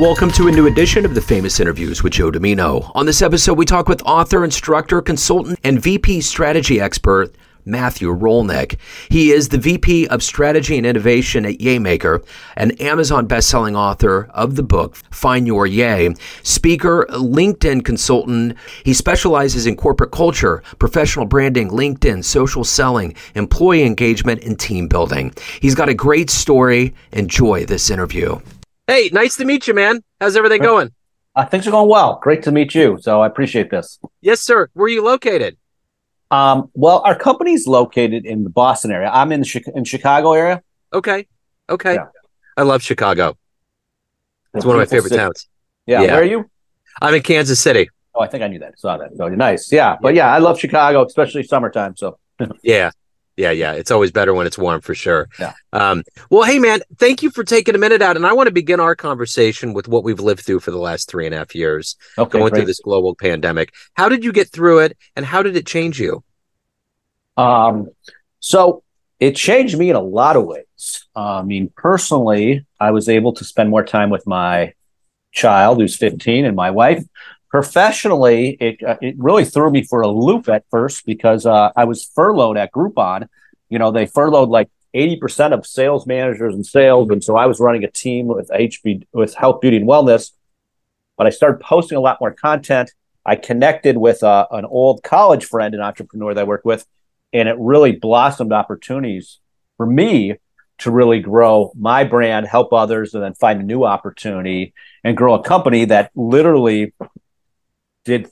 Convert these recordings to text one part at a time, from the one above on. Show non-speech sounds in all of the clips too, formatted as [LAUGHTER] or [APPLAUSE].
Welcome to a new edition of the Famous Interviews with Joe Dimino. On this episode, we talk with author, instructor, consultant, and VP strategy expert Matthew Rolnick. He is the VP of Strategy and Innovation at Yaymaker, an Amazon best-selling author of the book Find Your Yay, speaker, LinkedIn consultant. He specializes in corporate culture, professional branding, LinkedIn, social selling, employee engagement, and team building. He's got a great story. Enjoy this interview. Hey, nice to meet you, man. How's everything going? Uh, things are going well. Great to meet you. So I appreciate this. Yes, sir. Where are you located? Um, well, our company's located in the Boston area. I'm in the in Chicago area. Okay. Okay. Yeah. I love Chicago. It's one of my favorite city. towns. Yeah. yeah. Where are you? I'm in Kansas City. Oh, I think I knew that. Saw that. So nice. Yeah. But yeah, I love Chicago, especially summertime. So [LAUGHS] yeah. Yeah, yeah. It's always better when it's warm for sure. Yeah. Um, well, hey man, thank you for taking a minute out. And I want to begin our conversation with what we've lived through for the last three and a half years. Okay, going great. through this global pandemic. How did you get through it and how did it change you? Um, so it changed me in a lot of ways. Uh, I mean, personally, I was able to spend more time with my child who's 15 and my wife professionally, it uh, it really threw me for a loop at first because uh, I was furloughed at Groupon. You know, they furloughed like eighty percent of sales managers and sales, and so I was running a team with HB with Health, Beauty, and Wellness. But I started posting a lot more content. I connected with uh, an old college friend, an entrepreneur that I worked with, and it really blossomed opportunities for me to really grow my brand, help others, and then find a new opportunity and grow a company that literally did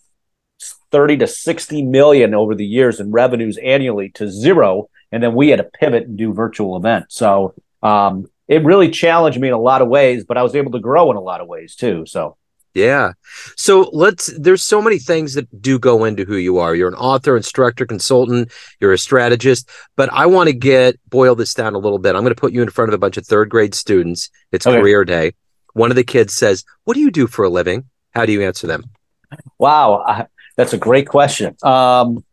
30 to 60 million over the years in revenues annually to zero. And then we had to pivot and do virtual events. So um, it really challenged me in a lot of ways, but I was able to grow in a lot of ways too. So yeah. So let's, there's so many things that do go into who you are. You're an author, instructor, consultant, you're a strategist, but I want to get, boil this down a little bit. I'm going to put you in front of a bunch of third grade students. It's okay. career day. One of the kids says, What do you do for a living? How do you answer them? Wow, I, that's a great question. Um,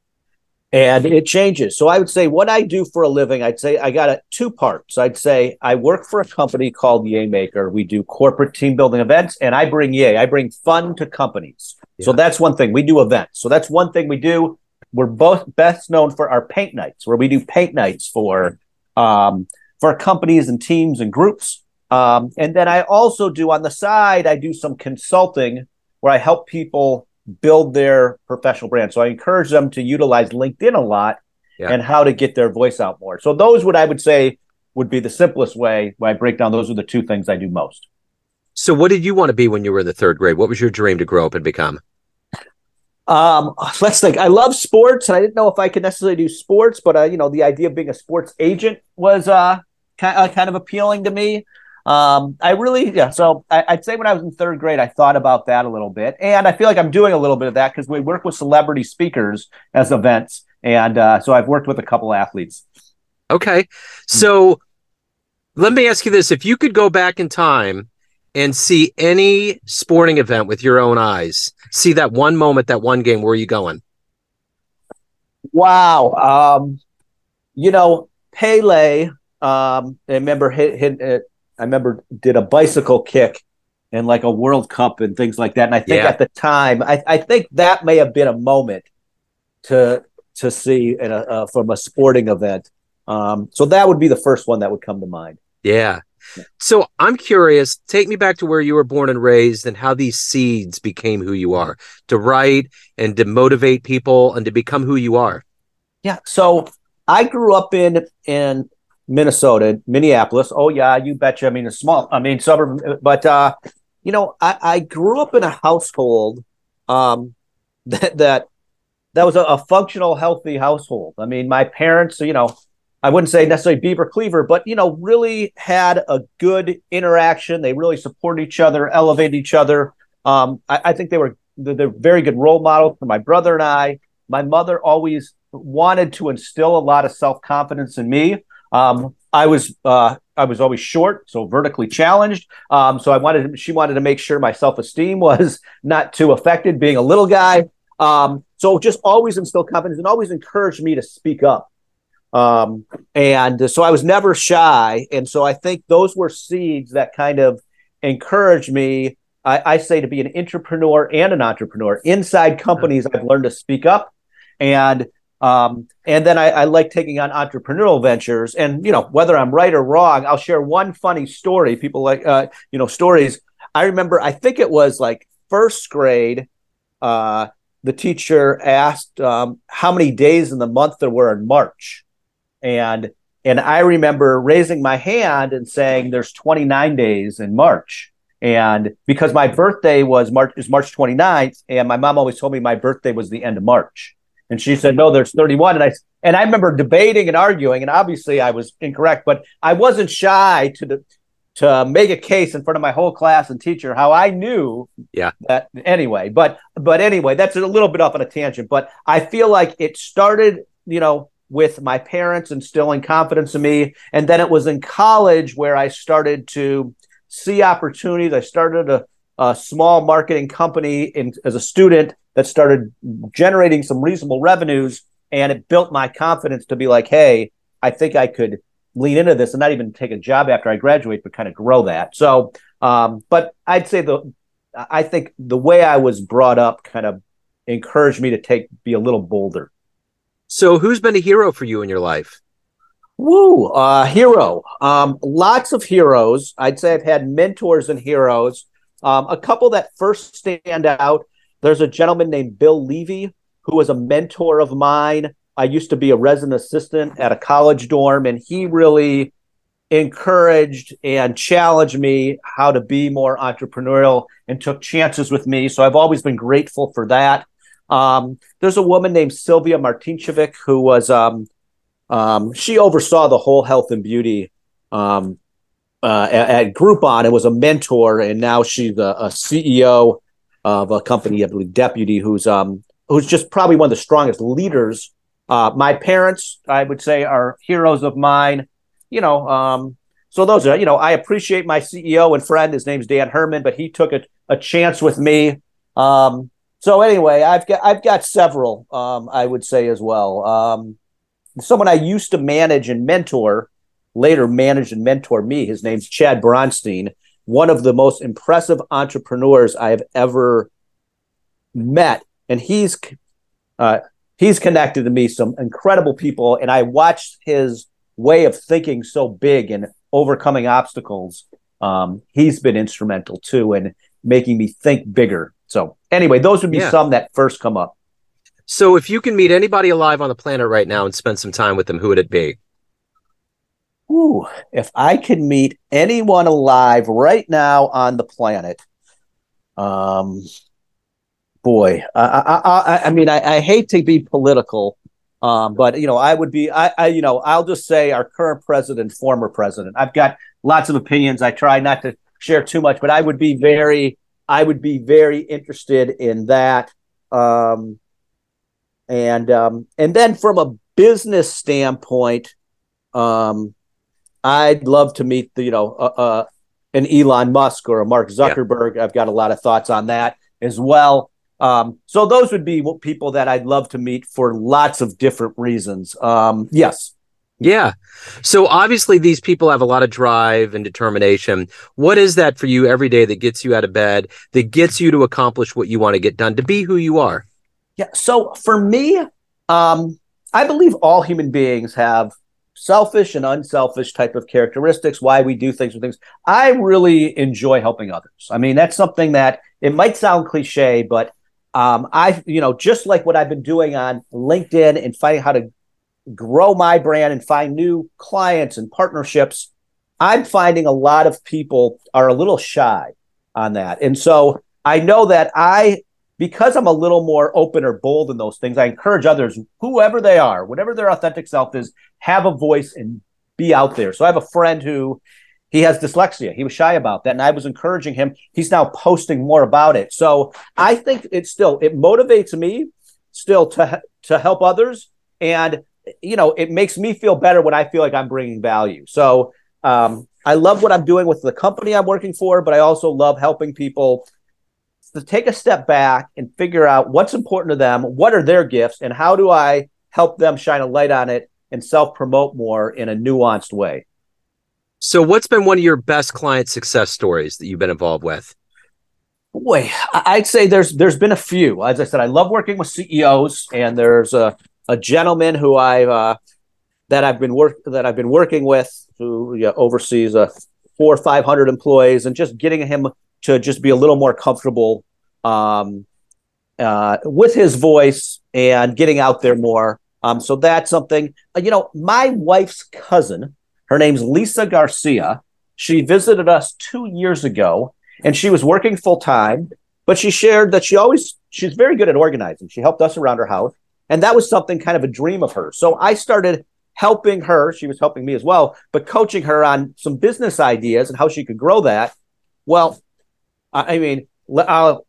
and it changes. So I would say what I do for a living, I'd say I got a two parts. I'd say I work for a company called Yaymaker. We do corporate team building events, and I bring Yay. I bring fun to companies. Yeah. So that's one thing. We do events. So that's one thing we do. We're both best known for our paint nights, where we do paint nights for um, for companies and teams and groups. Um, and then I also do on the side, I do some consulting where I help people build their professional brand. So I encourage them to utilize LinkedIn a lot yeah. and how to get their voice out more. So those would I would say would be the simplest way when I break down those are the two things I do most. So what did you want to be when you were in the third grade? What was your dream to grow up and become? Um, [LAUGHS] let's think. I love sports, and I didn't know if I could necessarily do sports, but uh, you know, the idea of being a sports agent was uh, kind, uh, kind of appealing to me. Um, I really, yeah. So I, would say when I was in third grade, I thought about that a little bit, and I feel like I'm doing a little bit of that because we work with celebrity speakers as events, and uh, so I've worked with a couple athletes. Okay, so let me ask you this: If you could go back in time and see any sporting event with your own eyes, see that one moment, that one game, where are you going? Wow. Um, you know, Pele. Um, I remember hit, hit, hit I remember did a bicycle kick and like a World Cup and things like that. And I think yeah. at the time, I, I think that may have been a moment to to see in a, uh, from a sporting event. Um, so that would be the first one that would come to mind. Yeah. So I'm curious, take me back to where you were born and raised and how these seeds became who you are to write and to motivate people and to become who you are. Yeah. So I grew up in in Minnesota, Minneapolis. Oh yeah, you betcha. I mean, a small, I mean, suburb, but uh, you know, I, I grew up in a household um, [LAUGHS] that that that was a, a, functional, healthy household. I mean, my parents, you know, I wouldn't say necessarily beaver cleaver, but you know, really had a good interaction. They really supported each other, elevated each other. Um, I, I think they were they're very good role models for my brother and I. My mother always wanted to instill a lot of self confidence in me. Um, I was uh, I was always short, so vertically challenged. Um, so I wanted she wanted to make sure my self esteem [LAUGHS] was not too affected, being a little guy. Um, so just always instill confidence and always encouraged me to speak up. Um, and so I was never shy, and so I think those were seeds that kind of encouraged me I, I say to be an entrepreneur and an entrepreneur. Inside companies, I've learned to speak up, and um, and then I, I, like taking on entrepreneurial ventures. And you know, whether I'm right or wrong, I'll share one funny story. People like uh, you know stories. I remember, I think it was like first grade. Uh, the teacher asked um, how many days in the month there were in March, and and I remember raising my hand and saying there's 29 days in March. And because my birthday was March is March 29th, and my mom always told me my birthday was the end of March. And she said, no, there's 31. And I and I remember debating and arguing, and obviously I was incorrect, but I wasn't shy to the, to make a case in front of my whole class and teacher how I knew yeah that anyway but but anyway that's a little bit off on a tangent but I feel like it started you know with my parents instilling confidence in me and then it was in college where I started to see opportunities I started a, a small marketing company in, as a student that started generating some reasonable revenues and it built my confidence to be like hey I think I could lean into this and not even take a job after I graduate, but kind of grow that. So, um, but I'd say the, I think the way I was brought up kind of encouraged me to take, be a little bolder. So, who's been a hero for you in your life? Woo, uh, hero. Um, lots of heroes. I'd say I've had mentors and heroes. Um, a couple that first stand out. There's a gentleman named Bill Levy who was a mentor of mine. I used to be a resident assistant at a college dorm, and he really encouraged and challenged me how to be more entrepreneurial and took chances with me. So I've always been grateful for that. Um, there's a woman named Sylvia Martinchevic who was um, um, she oversaw the whole health and beauty um, uh, at, at, Groupon and was a mentor, and now she's a, a CEO of a company, I believe, Deputy, who's um, who's just probably one of the strongest leaders uh, my parents, I would say, are heroes of mine. You know, um, so those are, you know, I appreciate my CEO and friend. His name's Dan Herman, but he took a, a chance with me. Um, so anyway, I've got I've got several. Um, I would say as well. Um, someone I used to manage and mentor, later managed and mentor me. His name's Chad Bronstein, one of the most impressive entrepreneurs I have ever met, and he's uh, he's connected to me some incredible people, and I watched his way of thinking so big and overcoming obstacles. Um, he's been instrumental too in making me think bigger. So anyway, those would be yeah. some that first come up. So if you can meet anybody alive on the planet right now and spend some time with them, who would it be? If I could meet anyone alive right now on the planet, um, boy, I, I, I, I mean, I, I, hate to be political, um, but you know, I would be, I, I, you know, I'll just say our current president, former president. I've got lots of opinions. I try not to share too much, but I would be very, I would be very interested in that. Um, and um, and then from a business standpoint, um, I'd love to meet the, you know, uh, uh, an Elon Musk or a Mark Zuckerberg. Yeah. I've got a lot of thoughts on that as well. Um, so those would be people that I'd love to meet for lots of different reasons. Um, yes. Yeah. So obviously these people have a lot of drive and determination. What is that for you every day that gets you out of bed, that gets you to accomplish what you want to get done, to be who you are? Yeah. So for me, um, I believe all human beings have selfish and unselfish type of characteristics, why we do things with things. I really enjoy helping others. I mean, that's something that it might sound cliche, but um, I, you know, just like what I've been doing on LinkedIn and finding how to grow my brand and find new clients and partnerships, I'm finding a lot of people are a little shy on that. And so I know that I, because I'm a little more open or bold in those things, I encourage others, whoever they are, whatever their authentic self is, have a voice and be out there. So I have a friend who he has dyslexia. He was shy about that. And I was encouraging him. He's now posting more about it. So I think it still it motivates me still to to help others. And you know, it makes me feel better when I feel like I'm bringing value. So um, I love what I'm doing with the company I'm working for, but I also love helping people to take a step back and figure out what's important to them, what are their gifts, and how do I help them shine a light on it and self promote more in a nuanced way. So, what's been one of your best client success stories that you've been involved with? Boy, I'd say there's there's been a few. As I said, I love working with CEOs, and there's a, a gentleman who I uh, that I've been work that I've been working with who you know, oversees a four or five hundred employees, and just getting him to just be a little more comfortable um, uh, with his voice and getting out there more. Um, so that's something. Uh, you know, my wife's cousin, her name's Lisa Garcia. She visited us two years ago and she was working full time, but she shared that she always she's very good at organizing. She helped us around her house, and that was something kind of a dream of hers. So I started helping her. She was helping me as well, but coaching her on some business ideas and how she could grow that. Well, I mean, I'll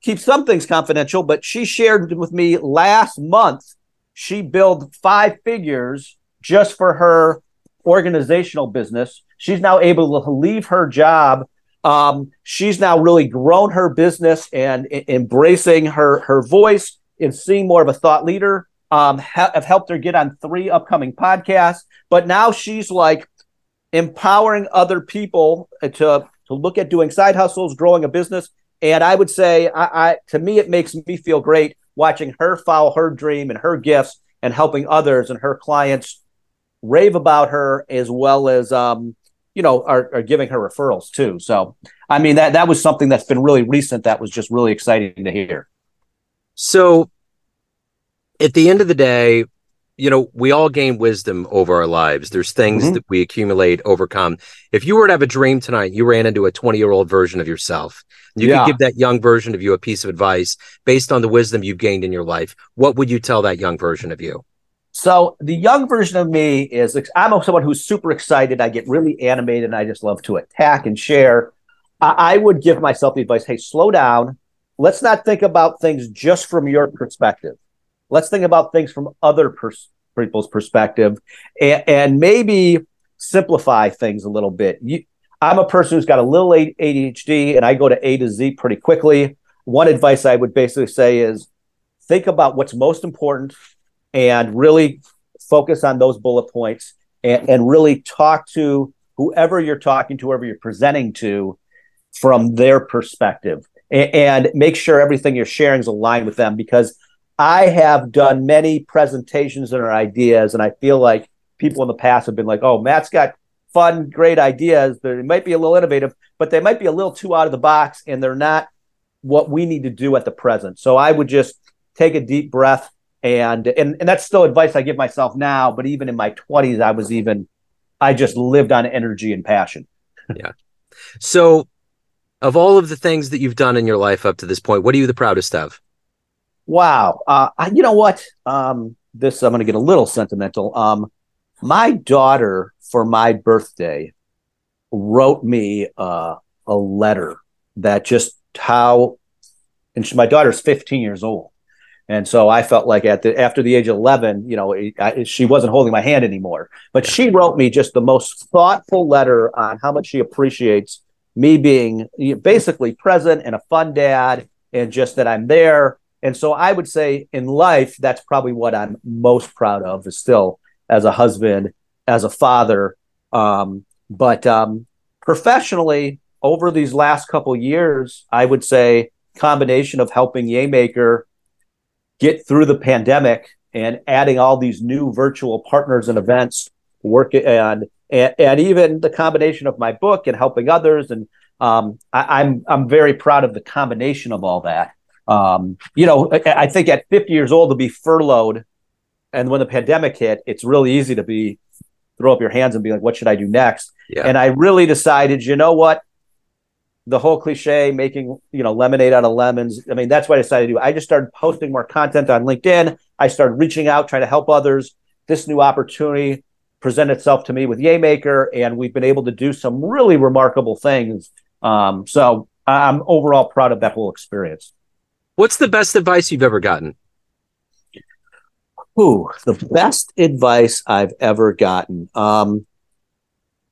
keep some things confidential, but she shared with me last month she billed five figures just for her organizational business. She's now able to leave her job um, she's now really grown her business and I- embracing her her voice and seeing more of a thought leader. Um, ha- have helped her get on three upcoming podcasts, but now she's like empowering other people to to look at doing side hustles, growing a business. And I would say, I, I to me, it makes me feel great watching her follow her dream and her gifts and helping others and her clients rave about her as well as um, you know, are, are giving her referrals too. So, I mean, that that was something that's been really recent. That was just really exciting to hear. So, at the end of the day, you know, we all gain wisdom over our lives. There's things mm-hmm. that we accumulate, overcome. If you were to have a dream tonight, you ran into a 20 year old version of yourself. You yeah. could give that young version of you a piece of advice based on the wisdom you've gained in your life. What would you tell that young version of you? So the young version of me is I'm someone who's super excited. I get really animated and I just love to attack and share. I, I would give myself the advice, hey, slow down. Let's not think about things just from your perspective. Let's think about things from other pers- people's perspective and, and, maybe simplify things a little bit. You, I'm a person who's got a little ADHD and I go to A to Z pretty quickly. One advice I would basically say is think about what's most important and really focus on those bullet points and, and really talk to whoever you're talking to, whoever you're presenting to from their perspective and, and make sure everything you're sharing is aligned with them because I have done many presentations and ideas, and I feel like people in the past have been like, "Oh, Matt's got fun, great ideas. They might be a little innovative, but they might be a little too out of the box, and they're not what we need to do at the present." So I would just take a deep breath, and and and that's still advice I give myself now. But even in my twenties, I was even I just lived on energy and passion. yeah. So, of all of the things that you've done in your life up to this point, what are you the proudest of? Wow. Uh, you know what? Um, this I'm going to get a little sentimental. Um, my daughter for my birthday wrote me uh, a letter that just how, and she, my daughter's 15 years old, and so I felt like at the after the age of 11, you know, I, she wasn't holding my hand anymore. But she wrote me just the most thoughtful letter on how much she appreciates me being basically present and a fun dad and just that I'm there. And so I would say in life, that's probably what I'm most proud of is still as a husband, as a father. Um, but um, professionally, over these last couple years, I would say combination of helping Yaymaker get through the pandemic and adding all these new virtual partners and events work and and, and even the combination of my book and helping others and um, I, I'm, I'm very proud of the combination of all that. Um, you know, I, I, think at 50 years old to be furloughed, and when the pandemic hit, it's really easy to be throw up your hands and be like, "What should I do next?" Yeah. And I really decided, you know what? the whole cliche making you know lemonade out of lemons i mean that's what i decided to do i just started posting more content on linkedin i started reaching out trying to help others this new opportunity presented itself to me with yaymaker and we've been able to do some really remarkable things um, so i'm overall proud of that whole experience what's the best advice you've ever gotten Ooh, the best advice i've ever gotten um,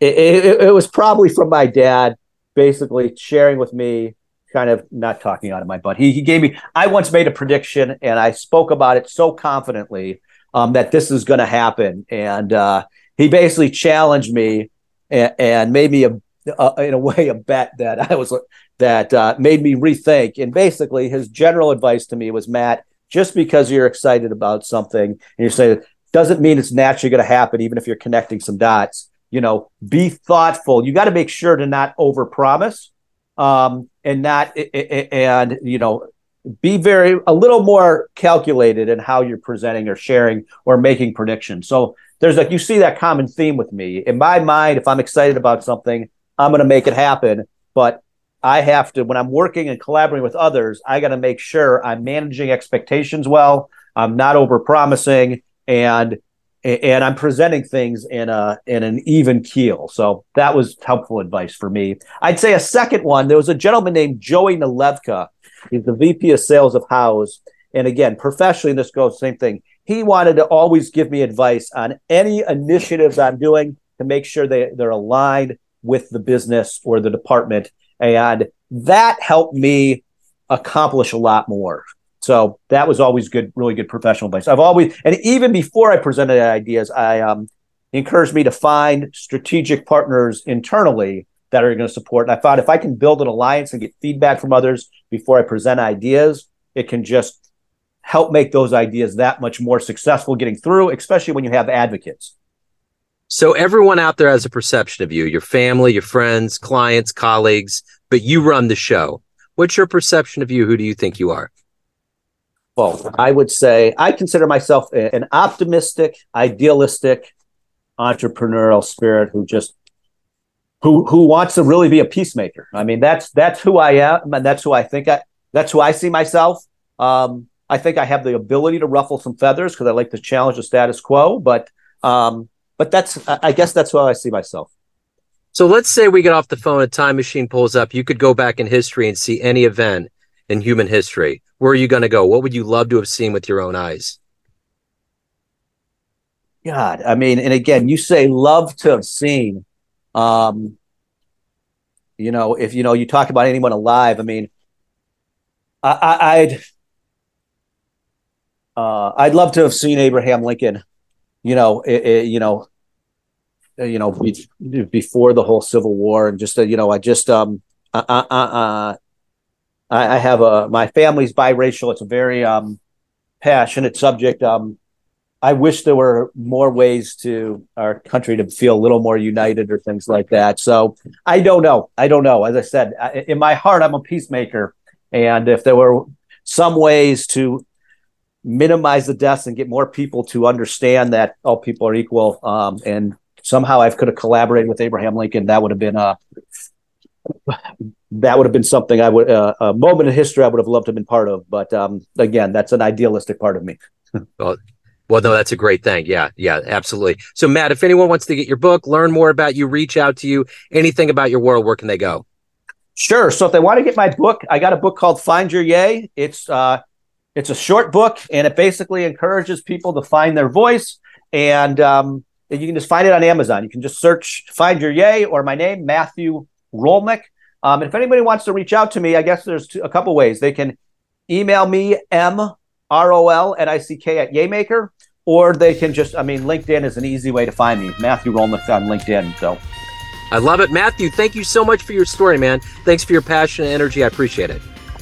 it, it, it was probably from my dad basically sharing with me kind of not talking out of my butt. He, he gave me, I once made a prediction and I spoke about it so confidently um, that this is going to happen. And uh, he basically challenged me and, and made me a, a, in a way a bet that I was that uh, made me rethink. And basically, his general advice to me was, Matt, just because you're excited about something and you're saying doesn't mean it's naturally going to happen, even if you're connecting some dots. You know, be thoughtful. You got to make sure to not overpromise, um, and not and you know be very a little more calculated in how you're presenting or sharing or making predictions. So there's like you see that common theme with me. In my mind, if I'm excited about something, I'm going to make it happen. But I have to when I'm working and collaborating with others, I got to make sure I'm managing expectations well. I'm not over promising and and I'm presenting things in a in an even keel. So that was helpful advice for me. I'd say a second one. There was a gentleman named Joey Nalevka He's the VP of sales of Houzz. And again, professionally, this goes same thing. He wanted to always give me advice on any initiatives I'm doing to make sure they, they're aligned with the business or the department. And that helped me accomplish a lot more. So that was always good, really good professional advice. I've always, and even before I presented ideas, I um, encouraged me to find strategic partners internally that are going to support. And I thought if I can build an alliance and get feedback from others before I present ideas, it can just help make those ideas that much more successful getting through, especially when you have advocates. So everyone out there has a perception of you, your family, your friends, clients, colleagues, but you run the show. What's your perception of you? Who do you think you are? Well, I would say I consider myself an optimistic, idealistic, entrepreneurial spirit who just who who wants to really be a peacemaker. I mean, that's that's who I am, and that's who I think I that's who I see myself. Um, I think I have the ability to ruffle some feathers because I like to challenge the status quo. But um, but that's I guess that's how I see myself. So let's say we get off the phone, a time machine pulls up. You could go back in history and see any event in human history. Where are you going to go? What would you love to have seen with your own eyes? God, I mean, and again, you say love to have seen. Um, you know, if you know, you talk about anyone alive. I mean, I, would uh, I'd love to have seen Abraham Lincoln. You know, it, it, you know, uh, you know, be, before the whole Civil War, and just uh, you know, I just um, uh, uh, uh, I, I have a my family's biracial. It's a very um passionate subject. Um, I wish there were more ways to our country to feel a little more united or things like that. So I don't know. I don't know. As I said, in my heart, I'm a peacemaker. And if there were some ways to minimize the deaths and get more people to understand that all people are equal, um, and somehow I could have collaborated with Abraham Lincoln, that would have been a that would have been something I would uh, a moment in history I would have loved to have been part of. But um, again, that's an idealistic part of me. [LAUGHS] well, well, no, that's a great thing. Yeah, yeah, absolutely. So, Matt, if anyone wants to get your book, learn more about you, reach out to you, anything about your world, where can they go? Sure. So, if they want to get my book, I got a book called Find Your Yay. It's uh, it's a short book, and it basically encourages people to find their voice. And um, you can just find it on Amazon. You can just search "Find Your Yay" or my name, Matthew Rolnick. Um, if anybody wants to reach out to me, I guess there's a couple ways. They can email me m R O L N I C K at Yaymaker, or they can just, I mean, LinkedIn is an easy way to find me. Matthew Rolnick on LinkedIn. So I love it. Matthew, thank you so much for your story, man. Thanks for your passion and energy. I appreciate it.